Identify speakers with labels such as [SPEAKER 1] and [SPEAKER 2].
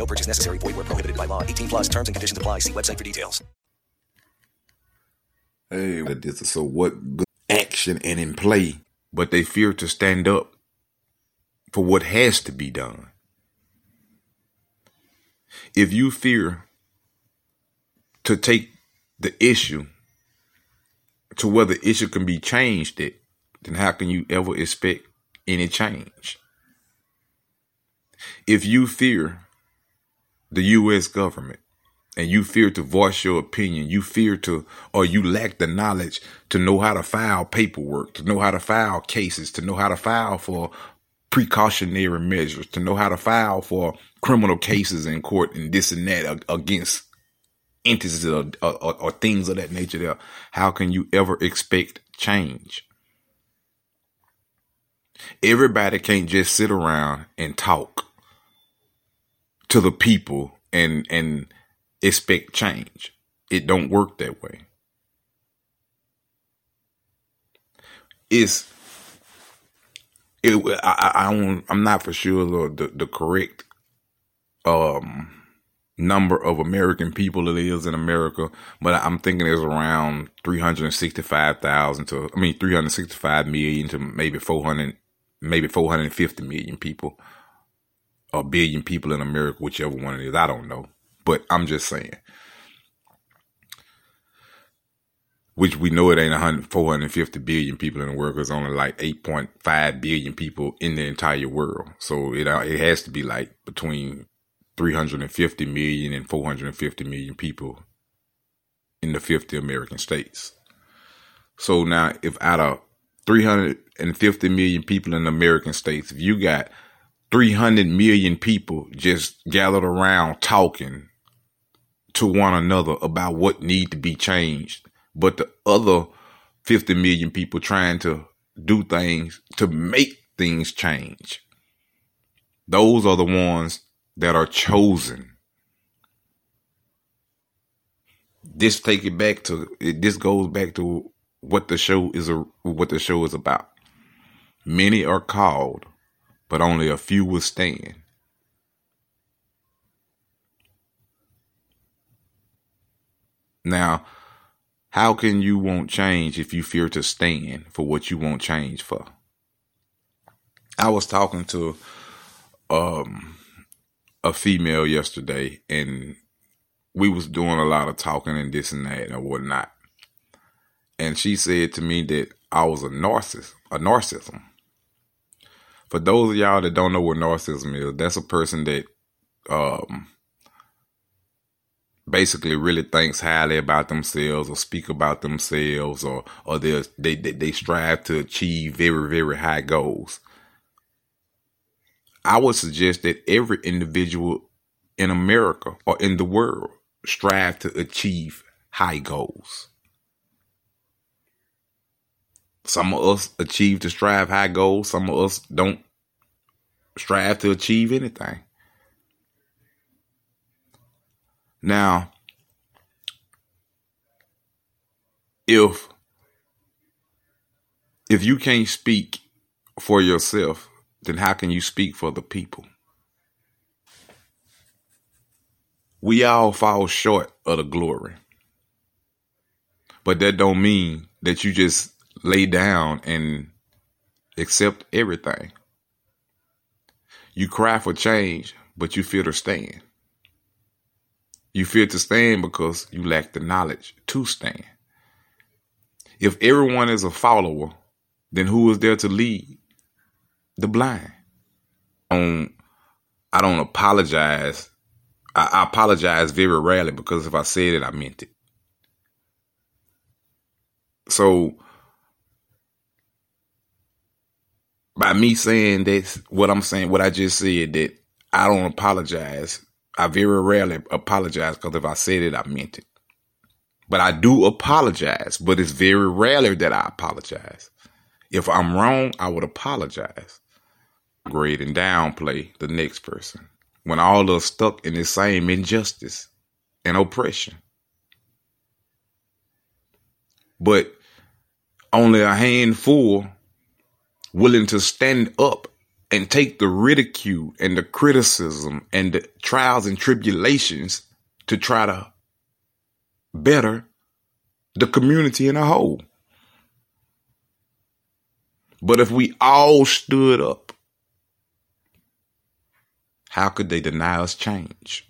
[SPEAKER 1] No purchase necessary. Void where prohibited by law. 18 plus terms and conditions apply. See website for details.
[SPEAKER 2] Hey, so what good action and in play, but they fear to stand up for what has to be done. If you fear to take the issue to where the issue can be changed, it, then how can you ever expect any change? If you fear the U.S. government and you fear to voice your opinion, you fear to, or you lack the knowledge to know how to file paperwork, to know how to file cases, to know how to file for precautionary measures, to know how to file for criminal cases in court and this and that against entities or, or, or things of that nature there. How can you ever expect change? Everybody can't just sit around and talk to the people and and expect change. It don't work that way. It's it. I, I don't. I'm not for sure the the correct um number of American people it is in America, but I'm thinking it's around 365,000 to I mean 365 million to maybe 400 maybe 450 million people a billion people in America, whichever one it is. I don't know. But I'm just saying. Which we know it ain't 100, 450 billion people in the world. It's only like 8.5 billion people in the entire world. So it, uh, it has to be like between 350 million and 450 million people in the 50 American states. So now if out of 350 million people in the American states, if you got 300 million people just gathered around talking to one another about what need to be changed. But the other 50 million people trying to do things to make things change. Those are the ones that are chosen. This take it back to this goes back to what the show is what the show is about. Many are called, but only a few will stand. Now, how can you want change if you fear to stand for what you want change for? I was talking to um, a female yesterday, and we was doing a lot of talking and this and that and whatnot. And she said to me that I was a narcissist, a narcissism for those of y'all that don't know what narcissism is, that's a person that um, basically really thinks highly about themselves or speak about themselves or or they they they strive to achieve very very high goals. I would suggest that every individual in America or in the world strive to achieve high goals. Some of us achieve to strive high goals. Some of us don't strive to achieve anything. Now, if if you can't speak for yourself, then how can you speak for the people? We all fall short of the glory. But that don't mean that you just lay down and accept everything. You cry for change, but you fear to stand. You fear to stand because you lack the knowledge to stand. If everyone is a follower, then who is there to lead? The blind. Um, I don't apologize. I, I apologize very rarely because if I said it, I meant it. So by me saying this, what I'm saying, what I just said, that I don't apologize. I very rarely apologize because if I said it, I meant it. But I do apologize, but it's very rarely that I apologize. If I'm wrong, I would apologize. Grade and downplay the next person when all of us stuck in the same injustice and oppression. But only a handful willing to stand up and take the ridicule and the criticism and the trials and tribulations to try to better the community in a whole. But if we all stood up, how could they deny us change?